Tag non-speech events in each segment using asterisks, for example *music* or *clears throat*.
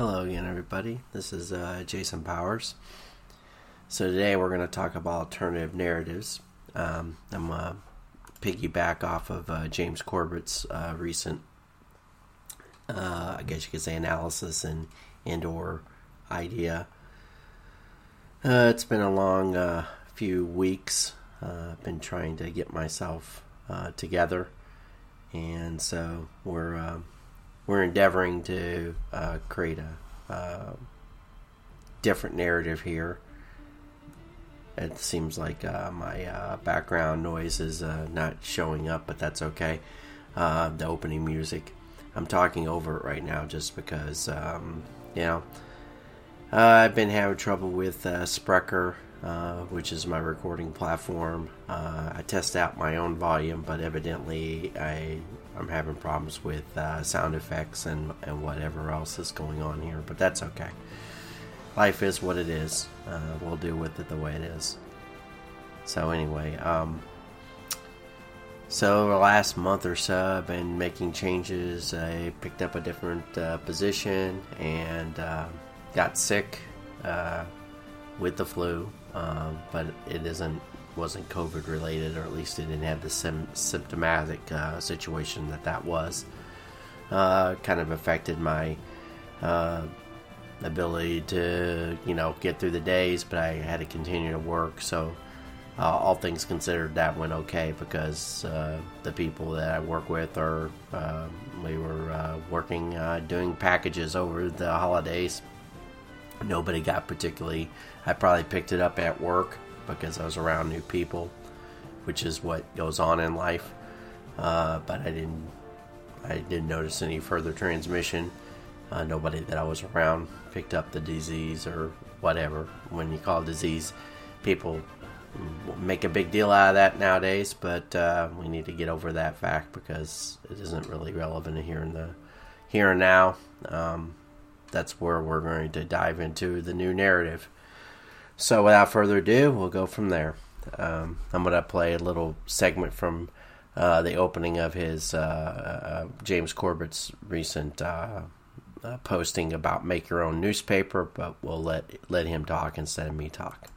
Hello again, everybody. This is uh, Jason Powers. So today we're going to talk about alternative narratives. Um, I'm going to piggyback off of uh, James Corbett's uh, recent, uh, I guess you could say, analysis and and or idea. Uh, it's been a long uh, few weeks. I've been trying to get myself together, and so we're we're endeavoring to uh, create a uh, different narrative here. It seems like uh, my uh, background noise is uh, not showing up, but that's okay. Uh, the opening music, I'm talking over it right now just because, um, you know, I've been having trouble with Spreaker, which is my recording platform. I test out my own volume, but evidently I I'm having problems with uh, sound effects and, and whatever else is going on here, but that's okay. Life is what it is. Uh, we'll deal with it the way it is. So, anyway, um, so the last month or so, I've been making changes. I picked up a different uh, position and uh, got sick uh, with the flu, um, but it isn't wasn't COVID related, or at least it didn't have the sim- symptomatic uh, situation that that was. Uh, kind of affected my uh, ability to, you know, get through the days, but I had to continue to work. So, uh, all things considered, that went okay because uh, the people that I work with are, uh, we were working, doing packages over the holidays. Nobody got particularly, I probably picked it up at work because I was around new people, which is what goes on in life. Uh, but I didn't, I didn't notice any further transmission. Uh, nobody that I was around picked up the disease or whatever. When you call disease, people make a big deal out of that nowadays. But uh, we need to get over that fact because it isn't really relevant here in the here and now. Um, that's where we're going to dive into the new narrative. So without further ado, we'll go from there. Um, I'm going to play a little segment from uh, the opening of his uh, uh, James Corbett's recent uh, uh, posting about make your own newspaper, but we'll let let him talk instead of me talk.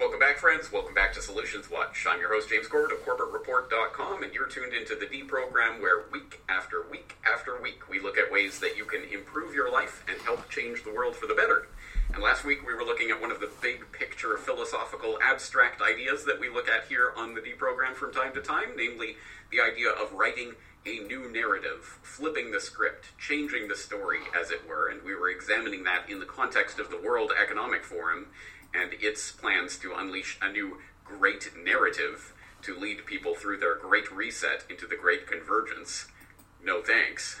Welcome back, friends. Welcome back to Solutions Watch. I'm your host, James Corbett of CorbettReport.com, and you're tuned into the D program where week after week after week we look at ways that you can improve your life and help change the world for the better. And last week we were looking at one of the big picture philosophical abstract ideas that we look at here on the D program from time to time, namely the idea of writing a new narrative, flipping the script, changing the story, as it were. And we were examining that in the context of the World Economic Forum and its plans to unleash a new great narrative to lead people through their great reset into the great convergence. No thanks.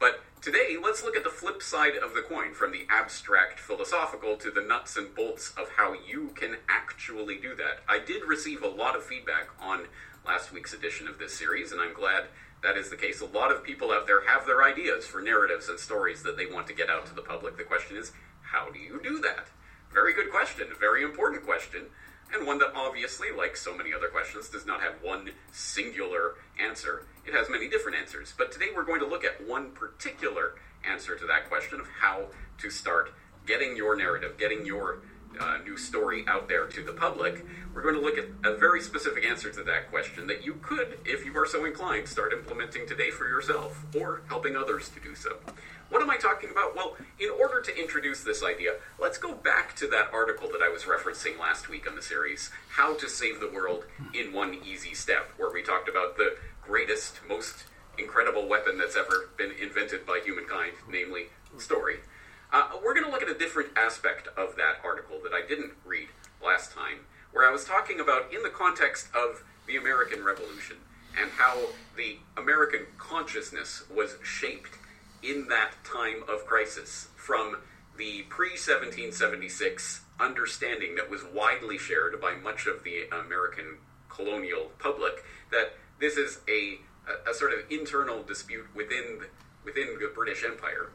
But today, let's look at the flip side of the coin from the abstract philosophical to the nuts and bolts of how you can actually do that. I did receive a lot of feedback on last week's edition of this series, and I'm glad that is the case. A lot of people out there have their ideas for narratives and stories that they want to get out to the public. The question is, how do you do that? Very good question, very important question and one that obviously, like so many other questions, does not have one singular answer. It has many different answers. But today we're going to look at one particular answer to that question of how to start getting your narrative, getting your uh, new story out there to the public. We're going to look at a very specific answer to that question that you could, if you are so inclined, start implementing today for yourself or helping others to do so. What am I talking about? Well, in order to introduce this idea, let's go back to that article that I was referencing last week on the series, How to Save the World in One Easy Step, where we talked about the greatest, most incredible weapon that's ever been invented by humankind, namely story. Uh, we're going to look at a different aspect of that article that I didn't read last time, where I was talking about in the context of the American Revolution and how the American consciousness was shaped that time of crisis from the pre 1776 understanding that was widely shared by much of the American colonial public that this is a, a, sort of internal dispute within, within the British Empire.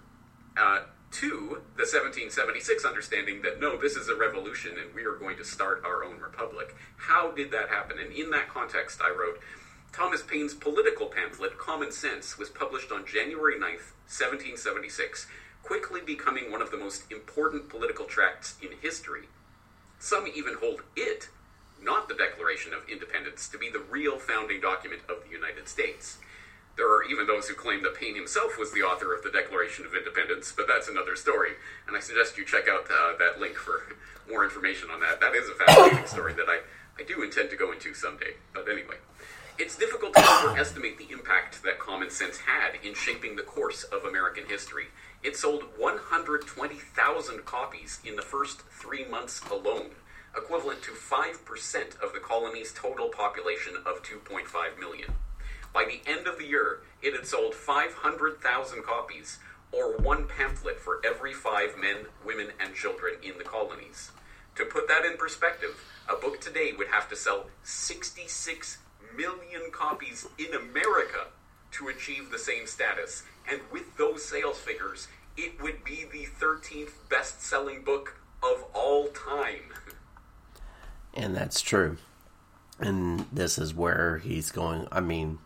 Uh, to the 1776 understanding that no, this is a revolution and we are going to start our own republic. How did that happen? And in that context, I wrote Thomas Paine's political pamphlet, Common Sense, was published on January 9th, 1776, quickly becoming one of the most important political tracts in history. Some even hold it, not the Declaration of Independence, to be the real founding document of the United States. There are even those who claim that Paine himself was the author of the Declaration of Independence, but that's another story. And I suggest you check out uh, that link for more information on that. That is a fascinating story that I, I do intend to go into someday. But anyway, it's difficult to overestimate the impact that common sense had in shaping the course of American history. It sold 120,000 copies in the first three months alone, equivalent to 5% of the colony's total population of 2.5 million. By the end of the year, it had sold 500,000 copies, or one pamphlet for every five men, women, and children in the colonies. To put that in perspective, a book today would have to sell 66 million copies in America to achieve the same status. And with those sales figures, it would be the 13th best selling book of all time. And that's true. And this is where he's going. I mean,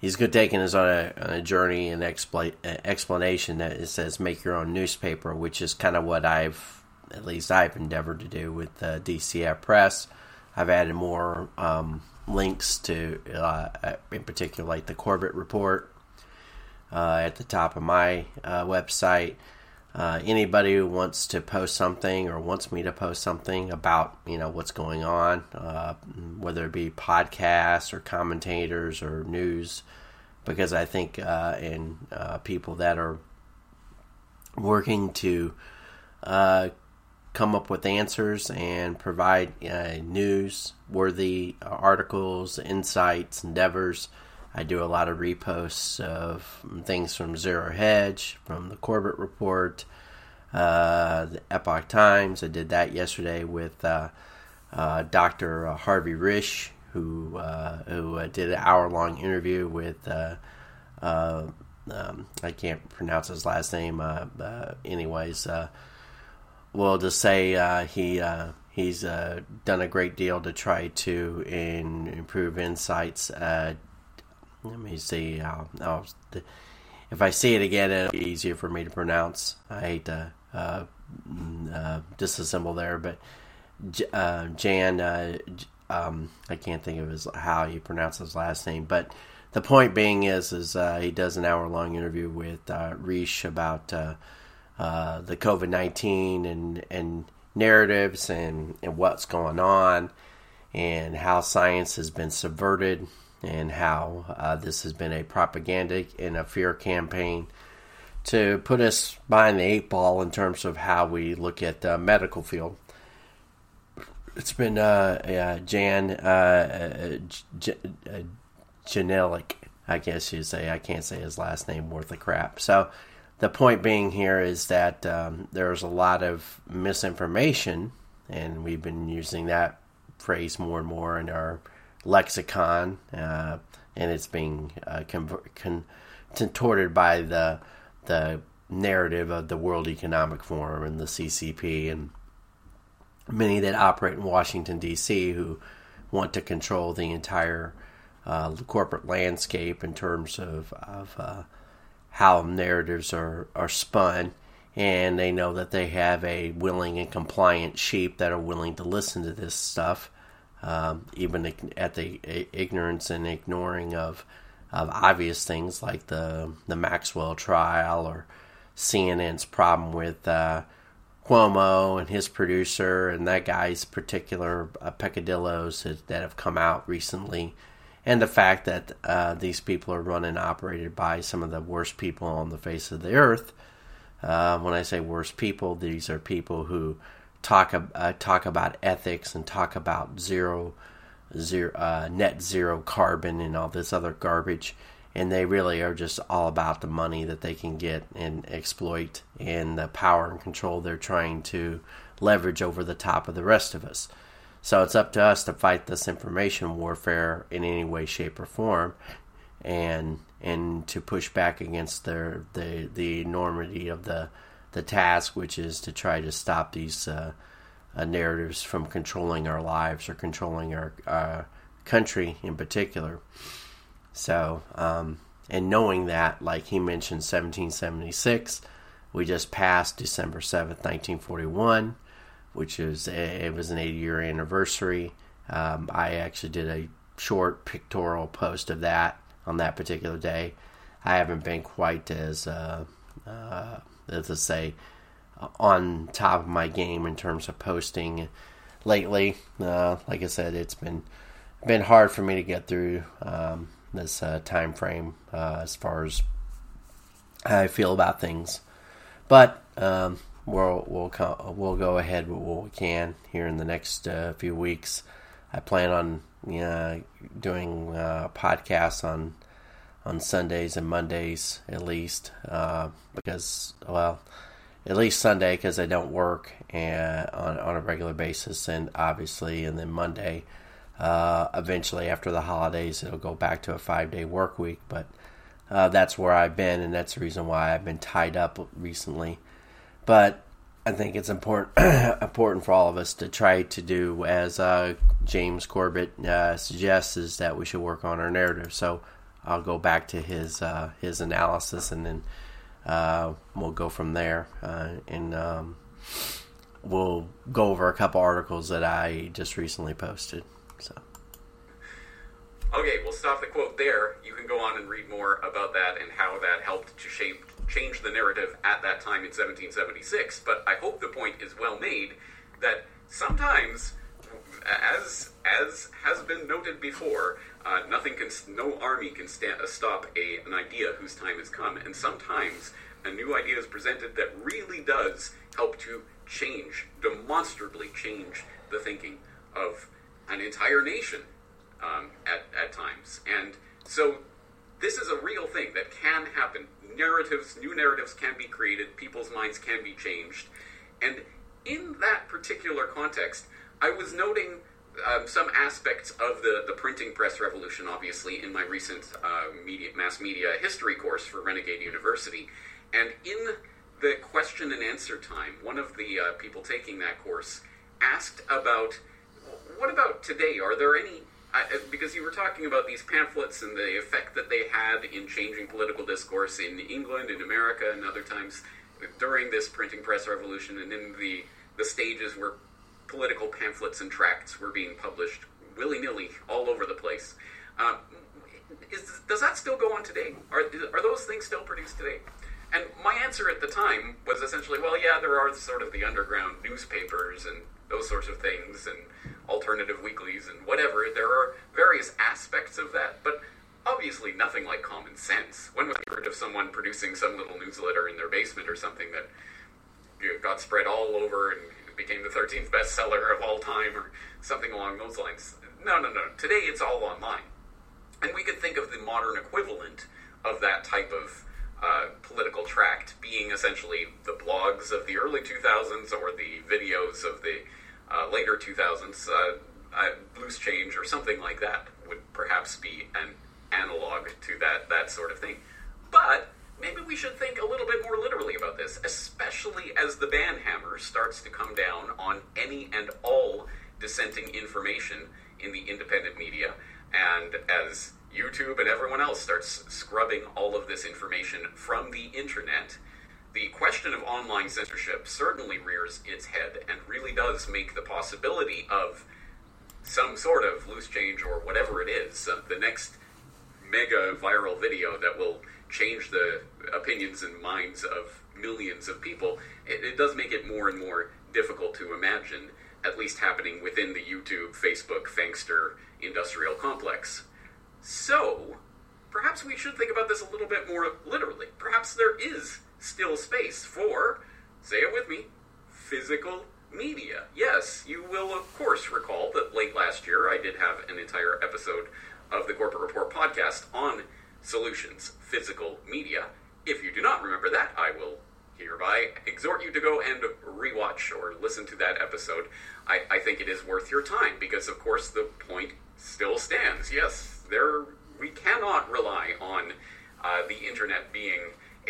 he's good taking us on a, on a journey and expla- explanation that it says make your own newspaper, which is kind of what I've, at least I've endeavored to do with uh, DCF Press. I've added more um, links to, uh, in particular, like the Corbett Report uh, at the top of my uh, website. Uh, anybody who wants to post something or wants me to post something about you know what's going on, uh, whether it be podcasts or commentators or news, because I think uh, in uh, people that are working to uh, come up with answers and provide uh, news worthy articles, insights, endeavors. I do a lot of reposts of things from Zero Hedge, from the Corbett Report, uh, the Epoch Times. I did that yesterday with uh, uh, Dr. Harvey Risch, who uh, who uh, did an hour long interview with. Uh, um, I can't pronounce his last name. anyways, we'll just say he he's done a great deal to try to in, improve insights let me see. I'll, I'll, if I see it again, it'll be easier for me to pronounce. I hate to uh, mm, uh, disassemble there, but uh, Jan, uh, um, I can't think of his how you pronounce his last name, but the point being is, is uh, he does an hour long interview with uh, about the COVID nineteen and and narratives and and what's going on and how science has been subverted and how uh, this has been a propaganda and a fear campaign to put us behind the eight ball in terms of how we look at the medical field. It's been uh, uh, Jan uh, G- Jenelik, I guess you say. I can't say his last name worth of crap. So the point being here is that um, there's a lot of misinformation, and we've been using that phrase more and more in our lexicon, uh, and it's being uh, con- contorted by the the narrative of the World Economic Forum and the CCP and many that operate in Washington D.C. who want to control the entire uh, corporate landscape in terms of of uh, how narratives are are spun. And they know that they have a willing and compliant sheep that are willing to listen to this stuff um, even at the ignorance and ignoring of of obvious things like the the Maxwell trial or CNN's problem with uh, Cuomo and his producer and that guy's particular uh, peccadillos that have come out recently, and the fact that uh, these people are run and operated by some of the worst people on the face of the earth. Uh, when I say worst people, these are people who talk uh, talk about ethics and talk about zero zero uh, net zero carbon and all this other garbage and they really are just all about the money that they can get and exploit and the power and control they're trying to leverage over the top of the rest of us so it's up to us to fight this information warfare in any way shape or form and and to push back against the the the enormity of the the task, which is to try to stop these uh, uh, narratives from controlling our lives or controlling our uh, country in particular. So, um, and knowing that, like he mentioned, 1776, we just passed December 7th, 1941, which is a, it was an 80 year anniversary. Um, I actually did a short pictorial post of that on that particular day. I haven't been quite as, uh, uh, say, on top of my game in terms of posting lately. Uh, like I said, it's been been hard for me to get through um, this uh, time frame uh, as far as how I feel about things. But um, we'll we'll we'll go ahead with what we can here in the next uh, few weeks. I plan on know, doing uh, podcasts on on Sundays and Mondays at least uh, because well at least Sunday because I don't work and on on a regular basis and obviously and then Monday uh, eventually, after the holidays, it'll go back to a five day work week, but uh, that's where I've been, and that's the reason why I've been tied up recently. But I think it's important *clears throat* important for all of us to try to do as uh, James Corbett uh, suggests is that we should work on our narrative. So I'll go back to his uh, his analysis, and then uh, we'll go from there. and um, we'll go over a couple articles that I just recently posted. So. Okay, we'll stop the quote there. You can go on and read more about that and how that helped to shape change the narrative at that time in 1776. But I hope the point is well made that sometimes, as as has been noted before, uh, nothing can, no army can stand, uh, stop a, an idea whose time has come, and sometimes a new idea is presented that really does help to change, demonstrably change the thinking of an entire nation um, at, at times. And so this is a real thing that can happen. Narratives, new narratives can be created, people's minds can be changed. And in that particular context, I was noting um, some aspects of the, the printing press revolution, obviously, in my recent uh, media, mass media history course for Renegade University. And in the question and answer time, one of the uh, people taking that course asked about what about today? Are there any? Uh, because you were talking about these pamphlets and the effect that they had in changing political discourse in England, in America, and other times during this printing press revolution, and in the the stages where political pamphlets and tracts were being published willy nilly all over the place. Um, is, does that still go on today? Are, are those things still produced today? And my answer at the time was essentially, well, yeah, there are sort of the underground newspapers and those sorts of things, and alternative weeklies and whatever. There are various aspects of that, but obviously nothing like common sense. When we heard of someone producing some little newsletter in their basement or something that got spread all over and became the 13th bestseller of all time or something along those lines? No, no, no. Today it's all online. And we could think of the modern equivalent of that type of uh, political tract being essentially the blogs of the early 2000s or the videos of the uh, later 2000s, uh, uh, Loose Change or something like that would perhaps be an analog to that, that sort of thing. But maybe we should think a little bit more literally about this, especially as the ban hammer starts to come down on any and all dissenting information in the independent media, and as YouTube and everyone else starts scrubbing all of this information from the internet the question of online censorship certainly rears its head and really does make the possibility of some sort of loose change or whatever it is, uh, the next mega viral video that will change the opinions and minds of millions of people, it, it does make it more and more difficult to imagine, at least happening within the YouTube, Facebook, Fangster industrial complex. So, perhaps we should think about this a little bit more literally. Perhaps there is still space for, say it with me, physical media. Yes, you will, of course, recall that late last year I did have an entire episode of the Corbett Report podcast on solutions, physical media. If you do not remember that, I will hereby exhort you to go and rewatch or listen to that episode. I, I think it is worth your time because, of course, the point still stands. Yes, there we cannot rely on uh, the internet being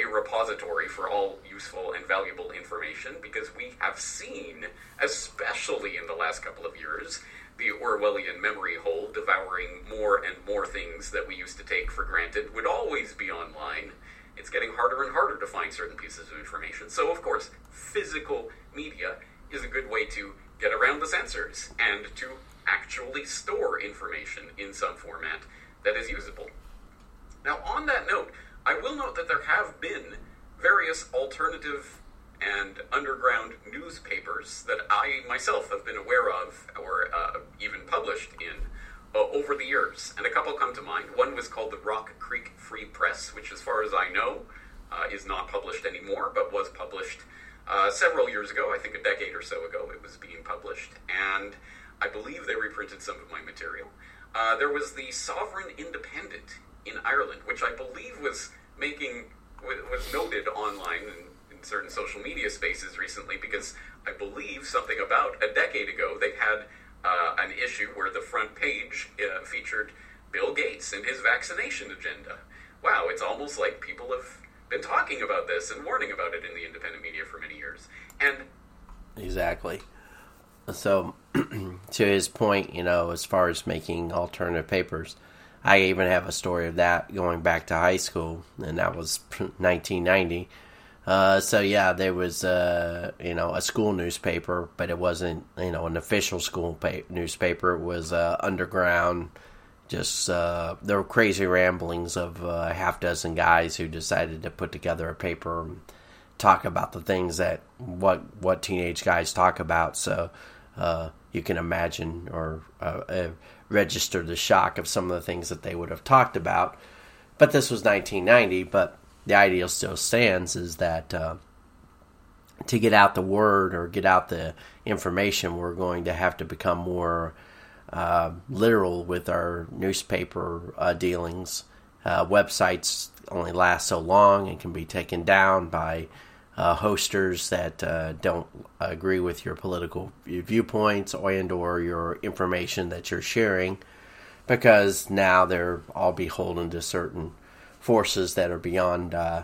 a repository for all useful and valuable information because we have seen, especially in the last couple of years, the Orwellian memory hole devouring more and more things that we used to take for granted would always be online. it's getting harder and harder to find certain pieces of information. So, of course, physical media is a good way to get around the censors and to actually store information in some format that is usable. Now, on that note, I will note that there have been various alternative and underground newspapers that I myself have been aware of or uh, even published in uh, over the years. And a couple come to mind. One was called the Rock Creek Free Press, which, as far as I know, uh, is not published anymore, but was published uh, several years ago. I think a decade or so ago, it was being published. And I believe they reprinted some of my material. Uh, there was the Sovereign Independent in Ireland, which I believe was making was noted online in, in certain social media spaces recently because I believe something about a decade ago they had uh, an issue where the front page uh, featured Bill Gates and his vaccination agenda. Wow, it's almost like people have been talking about this and warning about it in the independent media for many years. And exactly. So, *clears throat* to his point, you know, as far as making alternative papers, I even have a story of that going back to high school, and that was *laughs* 1990. Uh, so yeah, there was uh, you know a school newspaper, but it wasn't you know an official school pa- newspaper. It was uh, underground. Just uh, there were crazy ramblings of uh, a half dozen guys who decided to put together a paper and talk about the things that what what teenage guys talk about. So uh, you can imagine or register the shock of some of the things that they would have talked about. But this was 1990, but the idea still stands is that uh, to get out the word or get out the information, we're going to have to become more uh, literal with our newspaper uh, dealings. Uh, websites only last so long and can be taken down by uh, hosters that uh, don't agree with your political viewpoints and or your information that you're sharing because now they're all beholden to certain forces that are beyond uh,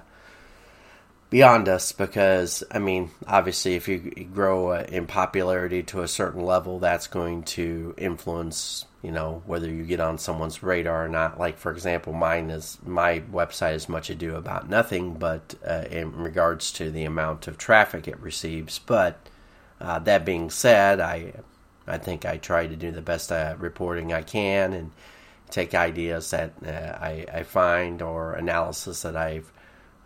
beyond us because I mean obviously if you grow uh, in popularity to a certain level that's going to influence you know whether you get on someone's radar or not. Like for example mine is my website is much ado about nothing but uh, in regards to the amount of traffic it receives. But uh, that being said i i think i try to do the best uh, reporting i can and take ideas that uh, I, I, find or analysis that i've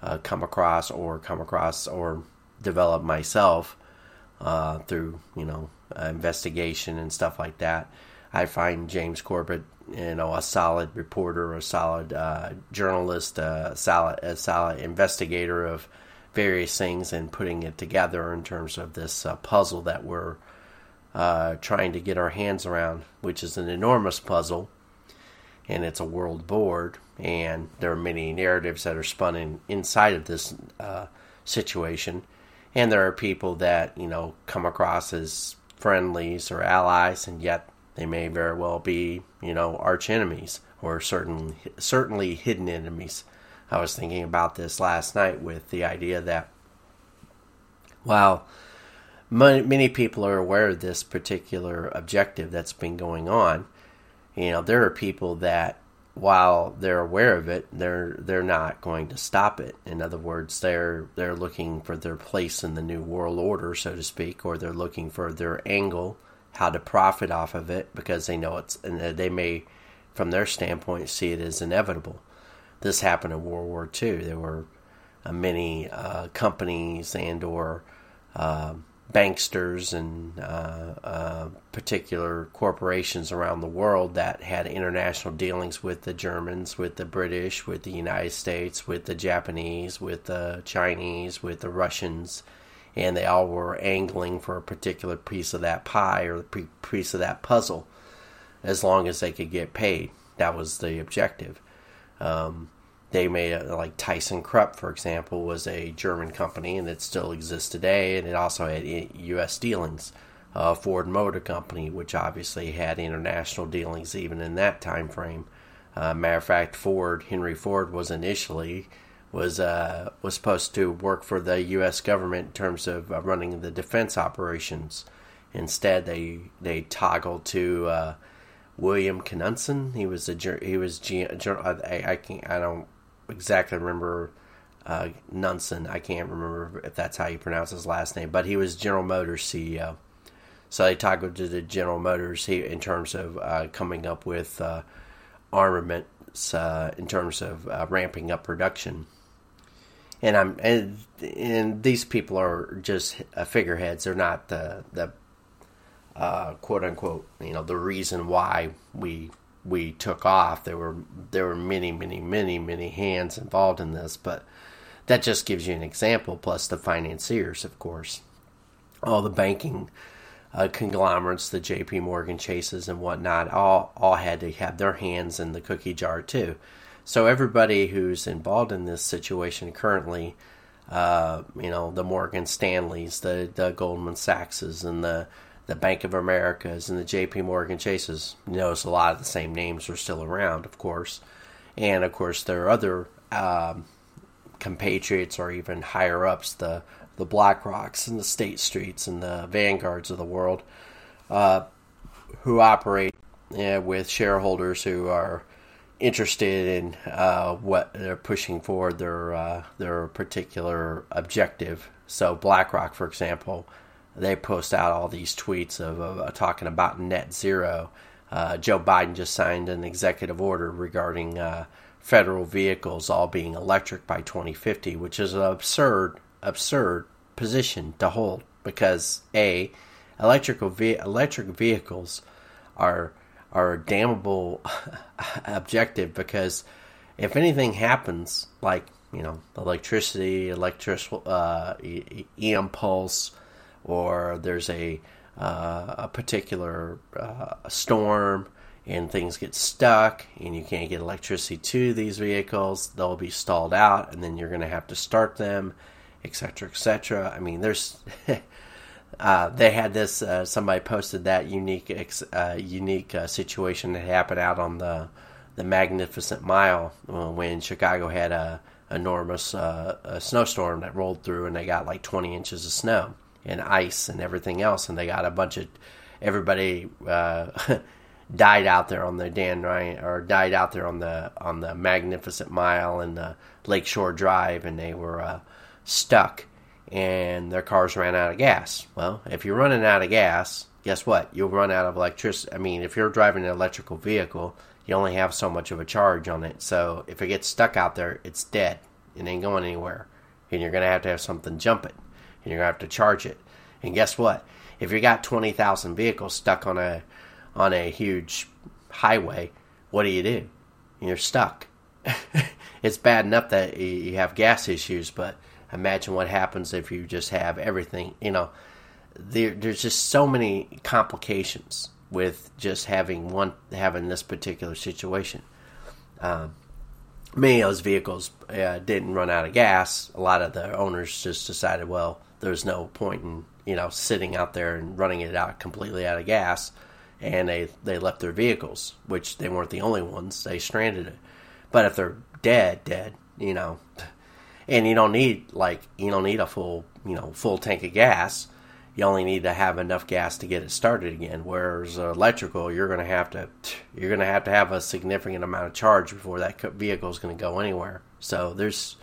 uh, come across or come across or develop myself uh, through you know investigation and stuff like that I find James Corbett, you know, a solid reporter, a solid uh, journalist, a solid, a solid investigator of various things, and putting it together in terms of this uh, puzzle that we're uh, trying to get our hands around, which is an enormous puzzle, and it's a world board, and there are many narratives that are spun in, inside of this uh, situation, and there are people that you know come across as friendlies or allies, and yet they may very well be, you know, arch enemies or certain certainly hidden enemies. I was thinking about this last night with the idea that while many people are aware of this particular objective that's been going on, you know, there are people that while they're aware of it, they're they're not going to stop it. In other words, they're they're looking for their place in the new world order, so to speak, or they're looking for their angle how to profit off of it because they know it's and they may from their standpoint see it as inevitable. This happened in world war ii there were uh, many uh, companies and or uh, banksters and uh, uh, particular corporations around the world that had international dealings with the Germans, with the British, with the United States, with the Japanese, with the Chinese, with the Russians, and they all were angling for a particular piece of that pie or the piece of that puzzle as long as they could get paid. That was the objective. Um, they made like Thyssen Krupp, for example, was a German company and it still exists today, and it also had U.S. dealings. Uh, Ford Motor Company, which obviously had international dealings even in that time frame. Uh, matter of fact, Ford Henry Ford was initially was uh, was supposed to work for the U.S. government in terms of uh, running the defense operations. Instead, they they toggled to uh, William Knudsen. He was a he was G, I, I can't I don't exactly remember uh. I can't remember if that's how you pronounce his last name, but he was General Motors CEO. So they toggled to the General Motors in terms of uh, coming up with uh, armaments uh, in terms of ramping up production. And I'm and, and these people are just uh, figureheads. They're not the the uh, quote unquote you know the reason why we we took off. There were there were many many many many hands involved in this, but that just gives you an example. Plus the financiers, of course, all the banking uh, conglomerates, the J.P. Morgan Chases and whatnot, all all had to have their hands in the cookie jar too. So everybody who's involved in this situation currently, uh, you know, the Morgan Stanleys, the the Goldman Sachses, and the the Bank of Americas and the J.P. Morgan Chases. You a lot of the same names are still around, of course, and of course there are other um, compatriots or even higher ups, the the Black Rocks and the State Streets and the Vanguards of the world, uh, who operate with shareholders who are interested in uh, what they're pushing forward their uh, their particular objective. So BlackRock, for example, they post out all these tweets of, of talking about net zero. Uh, Joe Biden just signed an executive order regarding uh, federal vehicles all being electric by 2050, which is an absurd absurd position to hold because a electrical ve- electric vehicles are are a damnable *laughs* objective because if anything happens like you know electricity electric uh, impulse or there's a uh, a particular uh, storm and things get stuck and you can't get electricity to these vehicles, they'll be stalled out and then you're going to have to start them, etc., etc. I mean, there's. *laughs* uh, they had this. Uh, somebody posted that unique, uh, unique uh, situation that happened out on the the Magnificent Mile uh, when Chicago had a enormous a snowstorm that rolled through, and they got like 20 inches of snow and ice and everything else, and they got a bunch of everybody *laughs* died out there on the Dan Ryan or died out there on the on the Magnificent Mile and the Lakeshore Drive, and they were stuck, and their cars ran out of gas. Well, if you're running out of gas, guess what? You'll run out of electricity. I mean, if you're driving an electrical vehicle, you only have so much of a charge on it. So if it gets stuck out there, it's dead. It ain't going anywhere, and you're gonna have to have something jump it, and you're gonna have to charge it. And guess what? If you got twenty thousand vehicles stuck on a on a huge highway, what do you do? You're stuck. *laughs* it's bad enough that you have gas issues, but imagine what happens if you just have everything. You know, there, there's just so many complications with just having one having this particular situation. Um, many of those vehicles uh, didn't run out of gas. A lot of the owners just decided, well, there's no point in you know sitting out there and running it out completely out of gas and they they left their vehicles, which they weren't the only ones. They stranded it. But if they're dead, dead, you know, and you don't need like you don't need a full you know full tank of gas. You only need to have enough gas to get it started again. Whereas electrical, you're going to have to you're going to have to have a significant amount of charge before that vehicle is going to go anywhere. So there's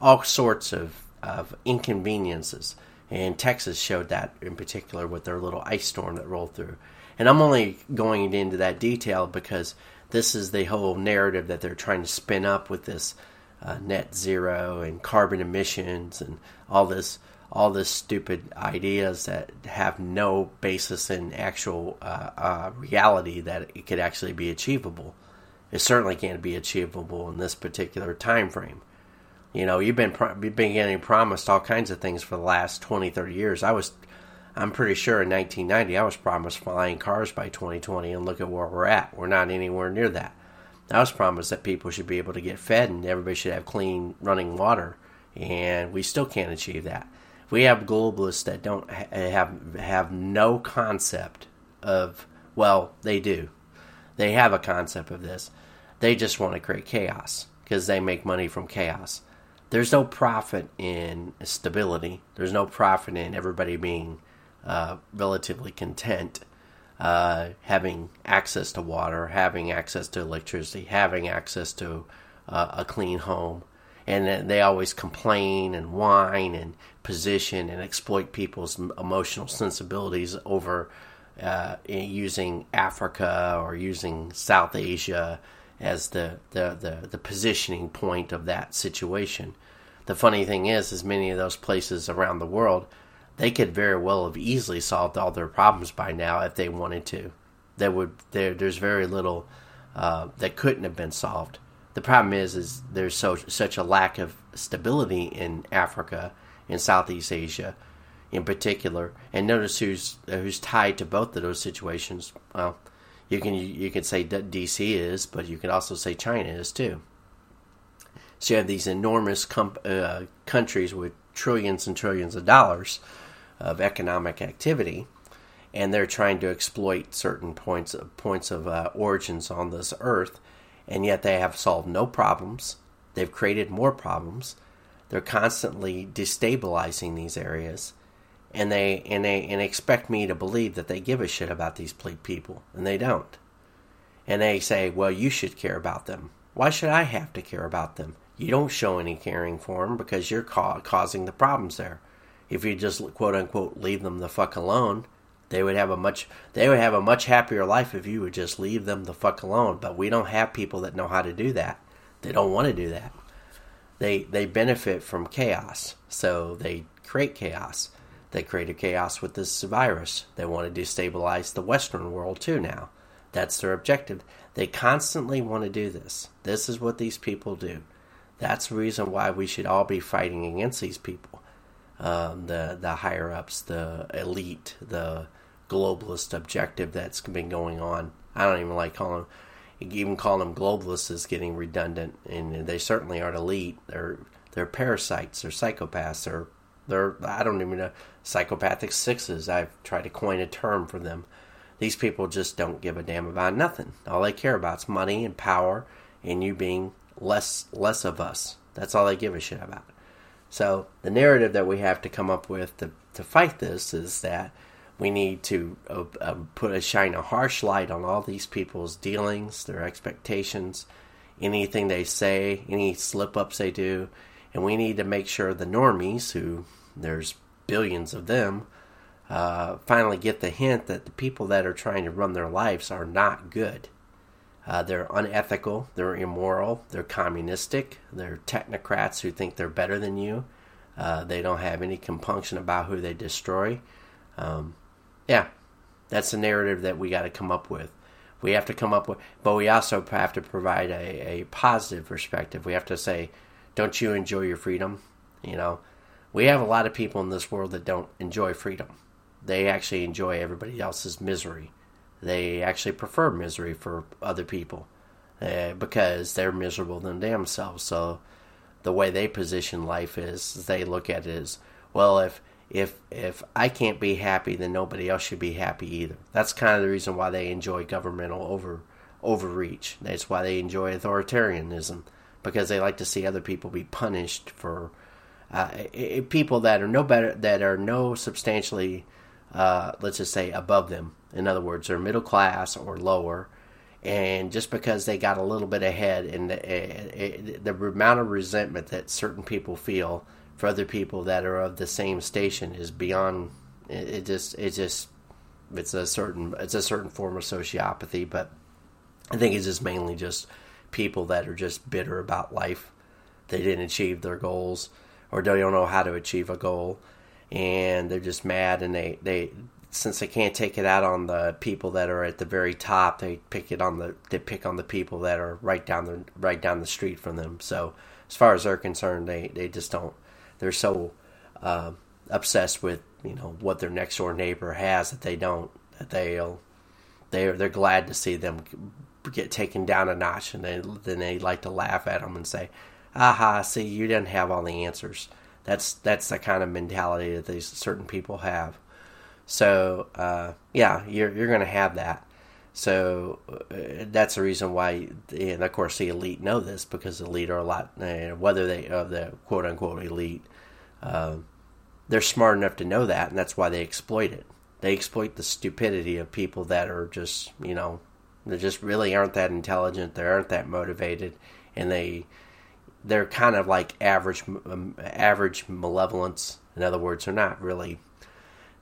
all sorts of of inconveniences, and Texas showed that in particular with their little ice storm that rolled through and I'm only going into that detail because this is the whole narrative that they're trying to spin up with this uh, net zero and carbon emissions and all this all this stupid ideas that have no basis in actual uh, uh, reality that it could actually be achievable. It certainly can't be achievable in this particular time frame. You know, you've been you've been getting promised all kinds of things for the last 20, 30 years. I was I'm pretty sure in 1990 I was promised flying cars by 2020, and look at where we're at. We're not anywhere near that. I was promised that people should be able to get fed and everybody should have clean running water, and we still can't achieve that. We have globalists that don't ha- have have no concept of well, they do. They have a concept of this. They just want to create chaos because they make money from chaos. There's no profit in stability. There's no profit in everybody being uh, relatively content uh, having access to water, having access to electricity, having access to uh, a clean home. and they always complain and whine and position and exploit people's emotional sensibilities over uh, using Africa or using South Asia as the, the, the, the, positioning point of that situation. The funny thing is, is many of those places around the world, they could very well have easily solved all their problems by now if they wanted to. There would there, there's very little uh, that couldn't have been solved. The problem is, is there's so such a lack of stability in Africa, in Southeast Asia, in particular. And notice who's who's tied to both of those situations. Well, you can you can say DC is, but you can also say China is too. So you have these enormous com- uh, countries with trillions and trillions of dollars of economic activity, and they're trying to exploit certain points of, points of uh, origins on this earth, and yet they have solved no problems. They've created more problems. They're constantly destabilizing these areas, and they and they and expect me to believe that they give a shit about these people, and they don't. And they say, "Well, you should care about them." Why should I have to care about them? You don't show any caring for them because you're ca- causing the problems there. If you just quote unquote leave them the fuck alone, they would have a much they would have a much happier life if you would just leave them the fuck alone. But we don't have people that know how to do that. They don't want to do that. They they benefit from chaos, so they create chaos. They created chaos with this virus. They want to destabilize the Western world too now. That's their objective. They constantly want to do this. This is what these people do. That's the reason why we should all be fighting against these people. Um, the the higher ups, the elite, the globalist objective that's been going on. I don't even like calling even calling them globalists is getting redundant, and they certainly aren't elite. They're they're parasites. They're psychopaths. They're they're I don't even know psychopathic sixes. I've tried to coin a term for them. These people just don't give a damn about nothing. All they care about is money and power, and you being less less of us. That's all they give a shit about. So the narrative that we have to come up with to to fight this is that we need to uh, uh, put a shine a harsh light on all these people's dealings, their expectations, anything they say, any slip ups they do, and we need to make sure the normies, who there's billions of them, uh, finally get the hint that the people that are trying to run their lives are not good. Uh, they're unethical, they're immoral, they're communistic, they're technocrats who think they're better than you. Uh, they don't have any compunction about who they destroy. Um, yeah, that's the narrative that we got to come up with. We have to come up with, but we also have to provide a, a positive perspective. We have to say, don't you enjoy your freedom? You know, we have a lot of people in this world that don't enjoy freedom. They actually enjoy everybody else's misery. They actually prefer misery for other people uh, because they're miserable than themselves. So the way they position life is, they look at it as, well, if if if I can't be happy, then nobody else should be happy either. That's kind of the reason why they enjoy governmental over overreach. That's why they enjoy authoritarianism because they like to see other people be punished for uh, people that are no better that are no substantially uh, let's just say above them. In other words, they're middle class or lower, and just because they got a little bit ahead, and the, eh, eh, eh, the amount of resentment that certain people feel for other people that are of the same station is beyond. It, it just it just it's a certain it's a certain form of sociopathy, but I think it's just mainly just people that are just bitter about life. They didn't achieve their goals or they don't know how to achieve a goal and they're just mad and they, they since they can't take it out on the people that are at the very top, they pick it on the they pick on the people that are right down the right down the street from them. So as far as they're concerned, they, they just don't they're so uh, obsessed with you know what their next door neighbor has that they don't that they'll they're they're glad to see them get taken down a notch, and they, then they like to laugh at them and say, "Aha! See, you didn't have all the answers." That's that's the kind of mentality that these certain people have. So uh, yeah, you're you're going to have that. So uh, that's the reason why, and of course, the elite know this because the elite are a lot. Uh, whether they of the quote unquote elite, uh, they're smart enough to know that, and that's why they exploit it. They exploit the stupidity of people that are just you know they just really aren't that intelligent. They aren't that motivated, and they they're kind of like average um, average malevolence. In other words, they're not really.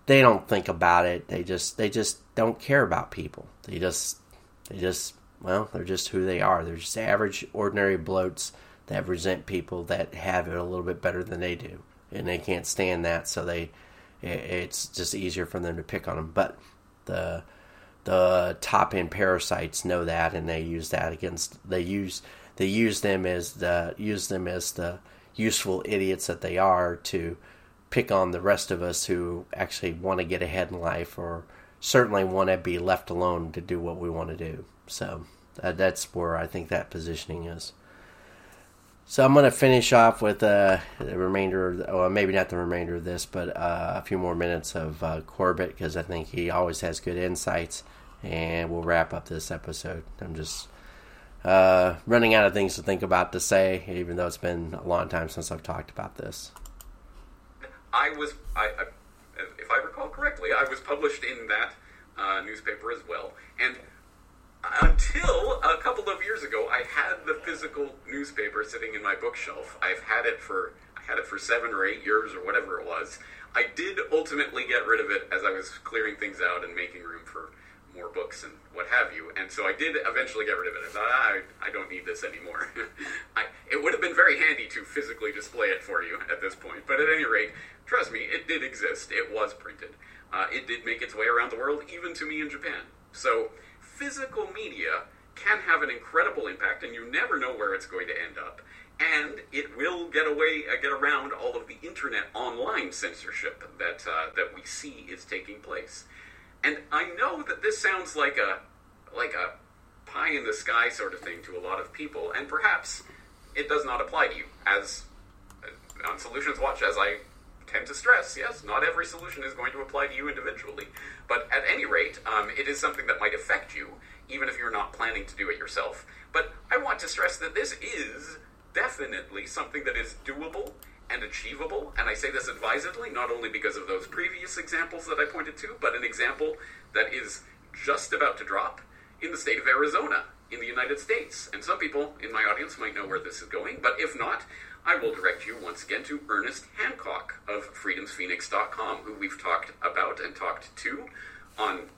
They don't think about it. They just they just don't care about people. They just they just well they're just who they are. They're just average ordinary bloats that resent people that have it a little bit better than they do, and they can't stand that. So they it's just easier for them to pick on them. But the the top end parasites know that, and they use that against. They use they use them as the use them as the useful idiots that they are to pick on the rest of us who actually want to get ahead in life or certainly want to be left alone to do what we want to do. So uh, that's where I think that positioning is. So I'm going to finish off with uh, the remainder, of, well, maybe not the remainder of this, but uh, a few more minutes of uh, Corbett because I think he always has good insights, and we'll wrap up this episode. I'm just uh, running out of things to think about to say, even though it's been a long time since I've talked about this. I was, I, I if I recall correctly, I was published in that uh, newspaper as well, and until a couple of years ago, I had the physical newspaper sitting in my bookshelf. I've had it for I had it for seven or eight years or whatever it was. I did ultimately get rid of it as I was clearing things out and making room for more books and what have you. And so I did eventually get rid of it. I thought, ah, I, I don't need this anymore. *laughs* I, it would have been very handy to physically display it for you at this point. But at any rate, trust me, it did exist. It was printed. Uh, it did make its way around the world, even to me in Japan. So physical media can have an incredible impact, and you never know where it's going to end up. And it will get away, uh, get around all of the internet online censorship that uh, that we see is taking place. And I know that this sounds like a like a pie in the sky sort of thing to a lot of people, and perhaps it does not apply to you. As uh, on Solutions Watch, as I tend to stress, yes, not every solution is going to apply to you individually. But at any rate, um, it is something that might affect you, even if you're not planning to do it yourself. But I want to stress that this is definitely something that is doable and achievable, and I say this advisedly, not only because of those previous examples that I pointed to, but an example that is just about to drop in the state of Arizona in the United States. And some people in my audience might know where this is going, but if not, I will direct you once again to Ernest Hancock of freedomsphoenix.com, who we've talked about and talked to on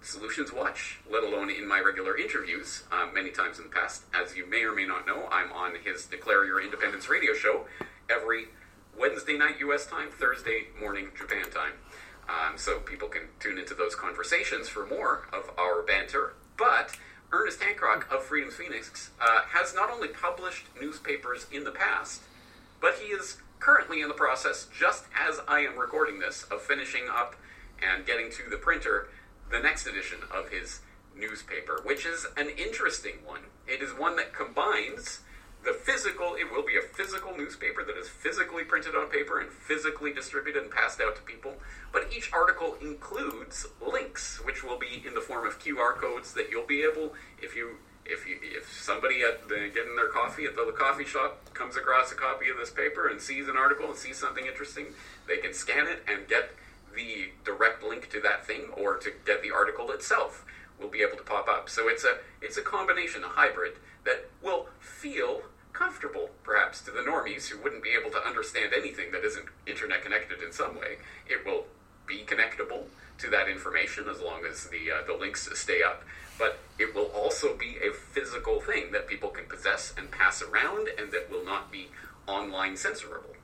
Solutions Watch, let alone in my regular interviews uh, many times in the past. As you may or may not know, I'm on his Declare Your Independence radio show every Wednesday night U.S. time, Thursday morning Japan time. Um, so people can tune into those conversations for more of our banter. But Ernest Hancock of Freedom's Phoenix uh, has not only published newspapers in the past, but he is currently in the process, just as I am recording this, of finishing up and getting to the printer the next edition of his newspaper, which is an interesting one. It is one that combines the physical, it will be a physical newspaper that is physically printed on paper and physically distributed and passed out to people. But each article includes links, which will be in the form of QR codes that you'll be able, if you if you, if somebody at the, getting their coffee at the coffee shop comes across a copy of this paper and sees an article and sees something interesting, they can scan it and get the direct link to that thing or to get the article itself will be able to pop up. So it's a it's a combination, a hybrid that will feel comfortable, perhaps, to the normies who wouldn't be able to understand anything that isn't internet connected in some way. It will be connectable to that information as long as the uh, the links stay up. But it will also be a physical thing that people can possess and pass around, and that will not be online censorable.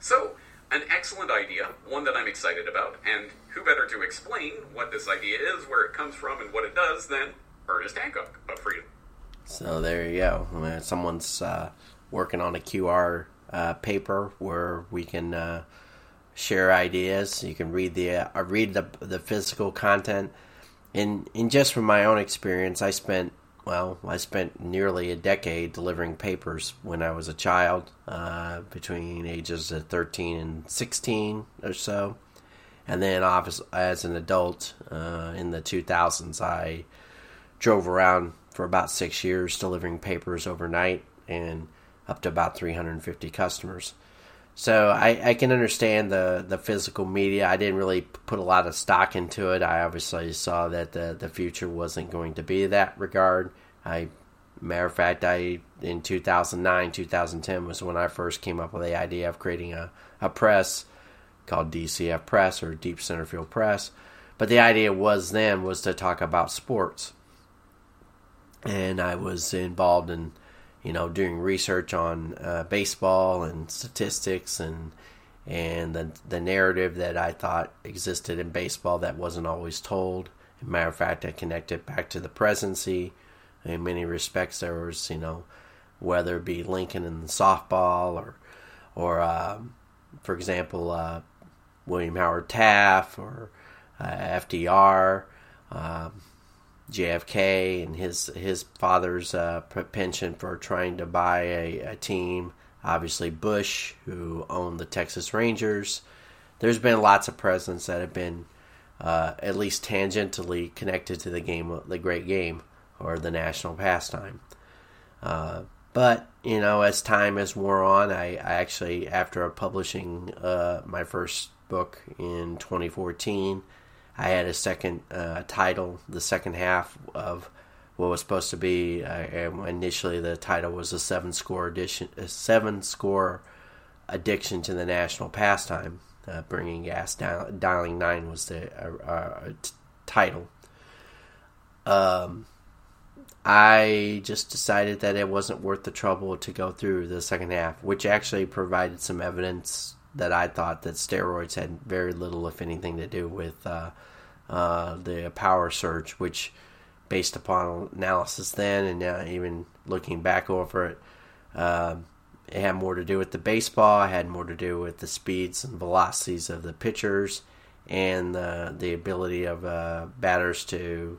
So, an excellent idea, one that I'm excited about, and who better to explain what this idea is, where it comes from, and what it does than Ernest Hancock of Freedom. So there you go. Someone's uh, working on a QR uh, paper where we can uh, share ideas. You can read the uh, read the the physical content. And in just from my own experience, I spent well, I spent nearly a decade delivering papers when I was a child, uh, between ages of 13 and 16 or so. And then, as an adult uh, in the 2000s, I drove around for about six years delivering papers overnight and up to about 350 customers. So I, I can understand the, the physical media. I didn't really put a lot of stock into it. I obviously saw that the, the future wasn't going to be that regard. I matter of fact, I in 2009, 2010 was when I first came up with the idea of creating a, a press called DCF Press or Deep Center Field Press. But the idea was then was to talk about sports, and I was involved in you know doing research on uh, baseball and statistics and and the the narrative that I thought existed in baseball that wasn't always told. Matter of fact, I connected back to the presidency. In many respects, there was you know whether it be Lincoln and softball or or um, for example uh, William Howard Taft or uh, FDR. Um, JFK and his his father's uh, penchant for trying to buy a, a, team. Obviously, Bush, who owned the Texas Rangers. There's been lots of presidents that have been uh, at least tangentially connected to the game, the great game, or the national pastime. Uh, but you know, as time has wore on, I, I actually, after publishing uh, my first book in 2014 I had a second uh, title, the second half of what was supposed to be. Uh, initially, the title was a seven score addition, a seven score addiction to the national pastime. Uh, bringing gas down, dialing nine was the uh, uh, t- title. Um, I just decided that it wasn't worth the trouble to go through the second half, which actually provided some evidence that I thought that steroids had very little, if anything, to do with uh, uh, the power surge, which, based upon analysis then and uh, even looking back over it, uh, it had more to do with the baseball, it had more to do with the speeds and velocities of the pitchers, and the ability of uh, batters to,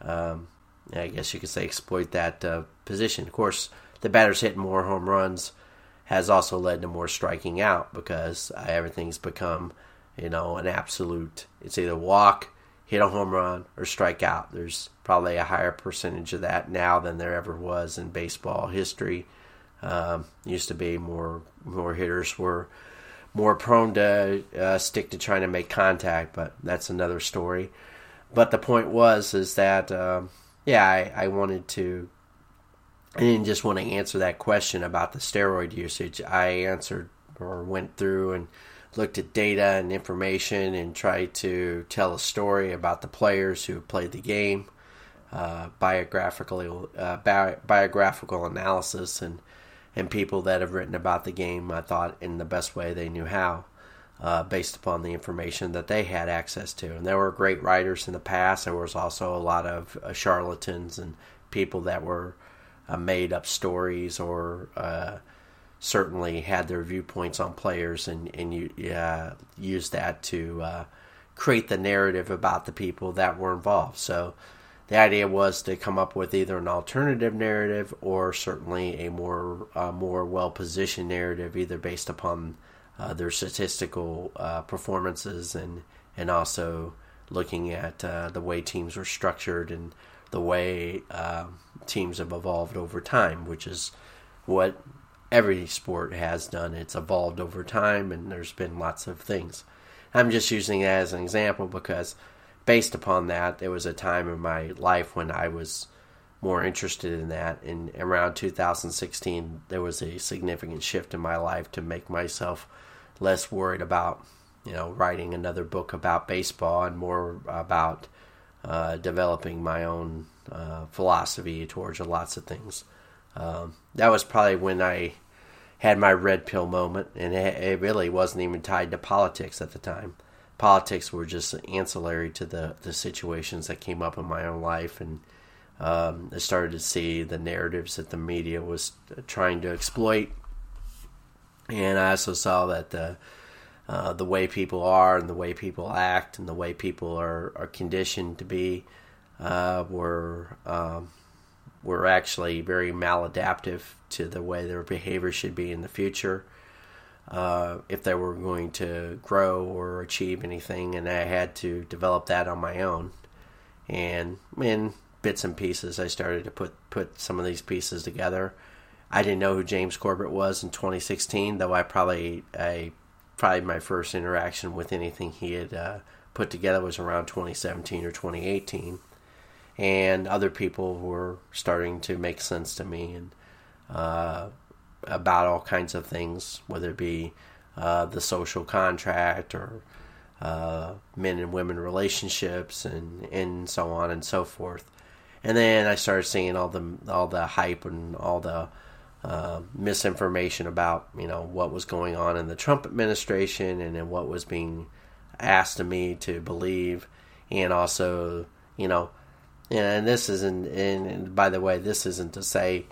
um, I guess you could say, exploit that uh, position. Of course, the batters hit more home runs has also led to more striking out because everything's become, you know, an absolute. It's either walk, hit a home run, or strike out. There's probably a higher percentage of that now than there ever was in baseball history. Um, used to be more more hitters were more prone to uh, stick to trying to make contact, but that's another story. But the point was is that um, yeah, I, I wanted to I didn't just want to answer that question about the steroid usage. I answered or went through and looked at data and information and tried to tell a story about the players who played the game, uh, biographical uh, bi- biographical analysis, and and people that have written about the game. I thought in the best way they knew how, uh, based upon the information that they had access to. And there were great writers in the past. There was also a lot of uh, charlatans and people that were uh, made up stories or uh, certainly had their viewpoints on players and, and you uh, use that to uh, create the narrative about the people that were involved. So the idea was to come up with either an alternative narrative or certainly a more uh, more well positioned narrative, either based upon uh, their statistical performances and and also looking at the way teams were structured and the way uh, teams have evolved over time, which is what every sport has done. It's evolved over time, and there's been lots of things. I'm just using it as an example because, based upon that, there was a time in my life when I was more interested in that. And around 2016, there was a significant shift in my life to make myself less worried about, you know, writing another book about baseball and more about uh, developing my own uh, philosophy towards lots of things. Um, that was probably when I had my red pill moment, and it, it, really wasn't even tied to politics at the time. Politics were just ancillary to the, the situations that came up in my own life, and um, I started to see the narratives that the media was trying to exploit. And I also saw that the uh, the way people are and the way people act and the way people are, are conditioned to be uh, were um, were actually very maladaptive to the way their behavior should be in the future. Uh, if they were going to grow or achieve anything and I had to develop that on my own. And in bits and pieces I started to put put some of these pieces together. I didn't know who James Corbett was in 2016 though I probably I probably my first interaction with anything he had uh, put together was around 2017 or 2018. and other people were starting to make sense to me and uh, about all kinds of things, whether it be uh, the social contract or uh, men and women relationships and and so on and so forth. And then I started seeing all the all the hype and all the uh, misinformation about you know what was going on in the Trump administration and then what was being asked of me to believe, and also you know, and this isn't. And by the way, this isn't to say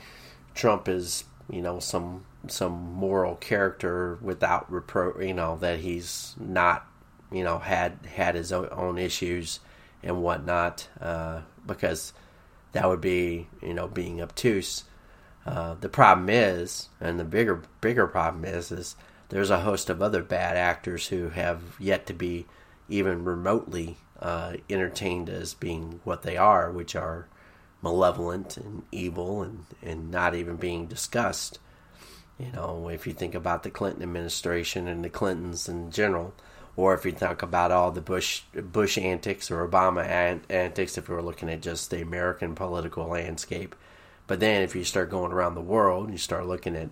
Trump is you know some some moral character without repro you know that he's not you know had had his own issues and whatnot uh, because that would be you know being obtuse uh, the problem is, and the bigger bigger problem is, is there's a host of other bad actors who have yet to be even remotely uh, entertained as being what they are, which are malevolent and evil and, and not even being discussed. You know, if you think about the Clinton administration and the Clintons in general, or if you talk about all the Bush Bush antics or Obama antics, if we're looking at just the American political landscape, but then if you start going around the world, and you start looking at,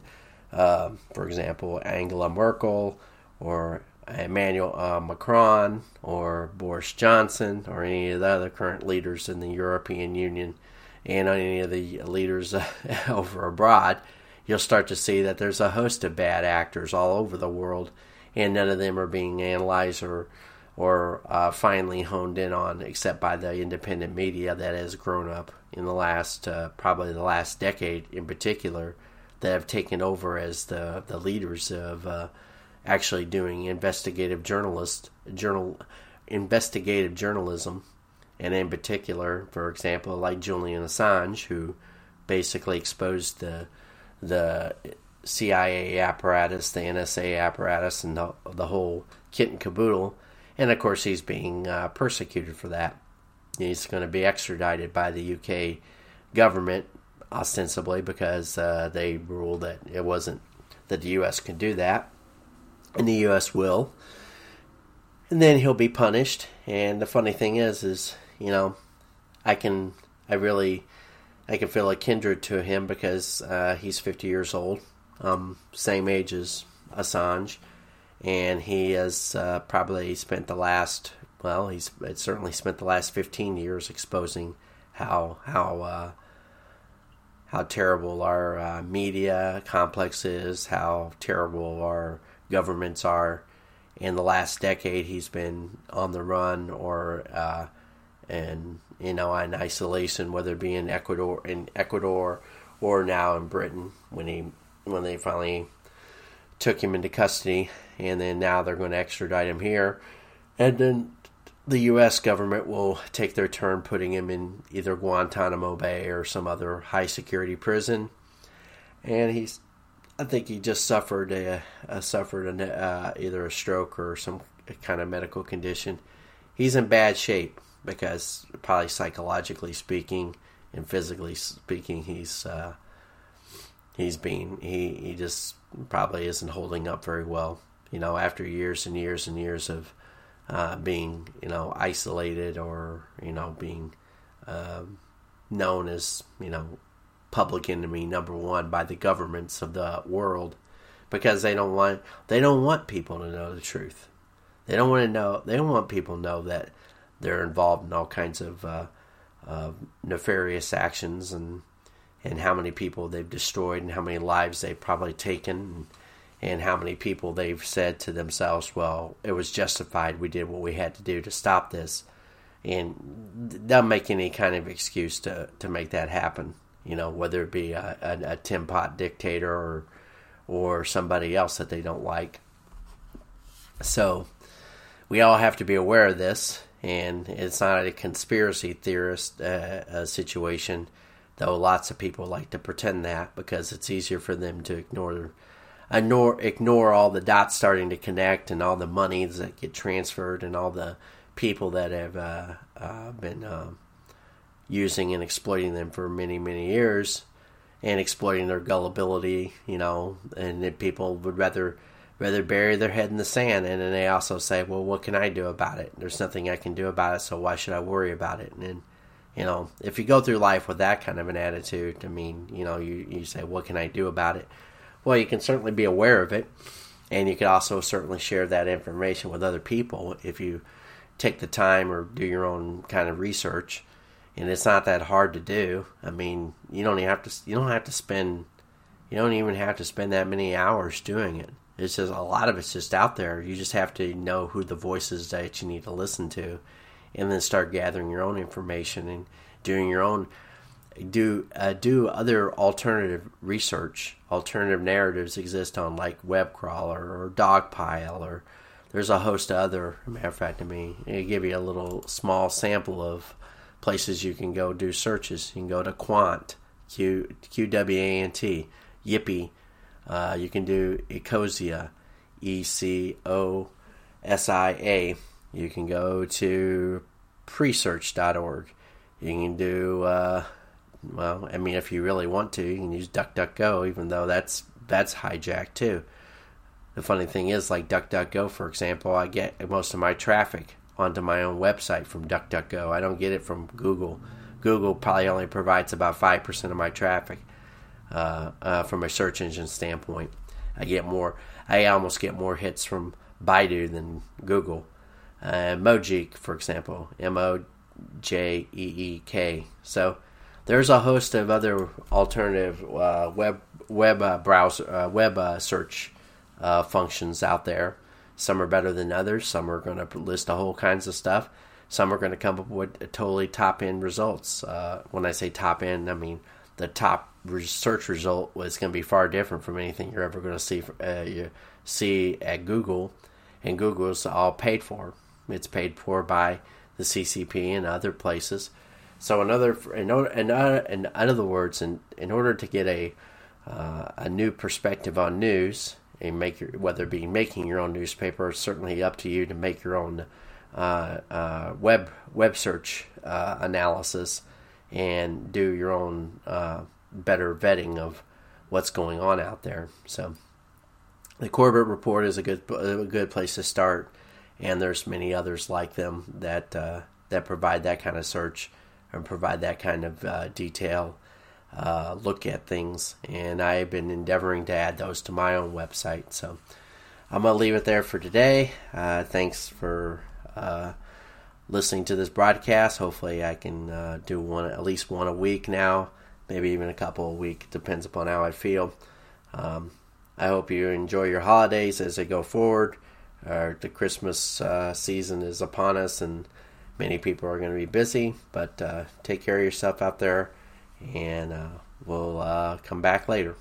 uh, for example, Angela Merkel or Emmanuel uh, Macron or Boris Johnson or any of the other current leaders in the European Union and any of the leaders uh, *laughs* over abroad, you'll start to see that there's a host of bad actors all over the world, and none of them are being analyzed or or uh, finally honed in on, except by the independent media that has grown up in the last uh, probably the last decade in particular that have taken over as the the leaders of uh, actually doing investigative journalist journal investigative journalism. And in particular for example like Julian Assange who basically exposed the the CIA apparatus the NSA apparatus and the, the whole kit and caboodle and of course he's being uh, persecuted for that He's going to be extradited by the UK government, ostensibly because uh, they ruled that it wasn't that the US can do that, and the US will. And then he'll be punished. And the funny thing is, is you know, I can, I really, I can feel a kindred to him because uh, he's 50 years old, um, same age as Assange, and he has uh, probably spent the last well, he's certainly spent the last 15 years exposing how how uh, how terrible our uh, media complex is, how terrible our governments are. In the last decade, he's been on the run or uh, and you know in isolation, whether it be in Ecuador, in Ecuador, or now in Britain when he when they finally took him into custody, and then now they're going to extradite him here, and then the U.S. government will take their turn putting him in either Guantanamo Bay or some other high security prison. And he's, I think he just suffered a, a suffered a, uh, either a stroke or some kind of medical condition. He's in bad shape because probably psychologically speaking and physically speaking, he's uh, he's been. he he just probably isn't holding up very well. You know, after years and years and years of uh, being you know isolated or you know being um, known as you know public enemy number one by the governments of the world because they don't want they don't want people to know the truth. They don't want to know. They don't want people to know that they're involved in all kinds of uh, uh, nefarious actions and and how many people they've destroyed and how many lives they've probably taken. And, how many people they've said to themselves, well, it was justified. We did what we had to do to stop this. And they'll make any kind of excuse to, to make that happen, you know, whether it be a, a, a Tin Pot dictator or, or somebody else that they don't like. So we all have to be aware of this, and it's not a conspiracy theorist uh, situation, though lots of people like to pretend that because it's easier for them to ignore ignore ignore all the dots starting to connect and all the monies that get transferred and all the people that have uh, uh, been uh, using and exploiting them for many many years and exploiting their gullibility you know and that people would rather rather bury their head in the sand. And then they also say well what can i do about it? There's nothing i can do about it so why should i worry about it? And You know, if you go through life with that kind of an attitude, I mean, you know, you, you say, what can I do about it? Well, you can certainly be aware of it, and you can also certainly share that information with other people if you take the time or do your own kind of research. And it's not that hard to do. I mean, you don't even have to. You don't have to spend. You don't even have to spend that many hours doing it. It's just a lot of it's just out there. You just have to know who the voices that you need to listen to, and then start gathering your own information and doing your own do uh, do other alternative research. Alternative narratives exist on like WebCrawler or Dogpile, or there's a host of other. matter of fact, I mean, it give you a little small sample of places you can go do searches. You can go to Qwant, Q Q W A N T, Yippy. Uh, you can do Ecosia, E C O S I A. You can go to presearch.org. You can do uh, well, I mean, if you really want to, you can use DuckDuckGo, even though that's that's hijacked too. The funny thing is, like DuckDuckGo, for example, I get most of my traffic onto my own website from DuckDuckGo. I don't get it from Google. Google probably only provides about five percent of my traffic uh, uh, from a search engine standpoint. I get more. I almost get more hits from Baidu than Google. Uh, Mojeek, for example, M O J E E K. So there's a host of other alternative uh, web web uh, browser uh, web uh, search uh, functions out there. Some are better than others. Some are going to list a whole kinds of stuff. Some are going to come up with totally top end results. When I say top end, I mean the top search result was going to be far different from anything you're ever going to see you see at Google, and Google is all paid for. It's paid for by the CCP and other places. So another, in, in, in other words, in, in order to get a uh, a new perspective on news and make your, whether it be making your own newspaper, it's certainly up to you to make your own uh, uh, web web search uh, analysis and do your own uh, better vetting of what's going on out there. So the Corbett Report is a good a good place to start, and there's many others like them that uh, that provide that kind of search and provide that kind of uh, detail uh, look at things. And I've been endeavoring to add those to my own website. So I'm to leave it there for today. Uh, thanks for uh, listening to this broadcast. Hopefully, I can uh, do one at least one a week now, maybe even a couple a week. Depends upon how I feel. Um, I hope you enjoy your holidays as they go forward. Uh, the Christmas season is upon us, and many people are going to be busy, but uh, take care of yourself out there, and uh, we'll uh, come back later.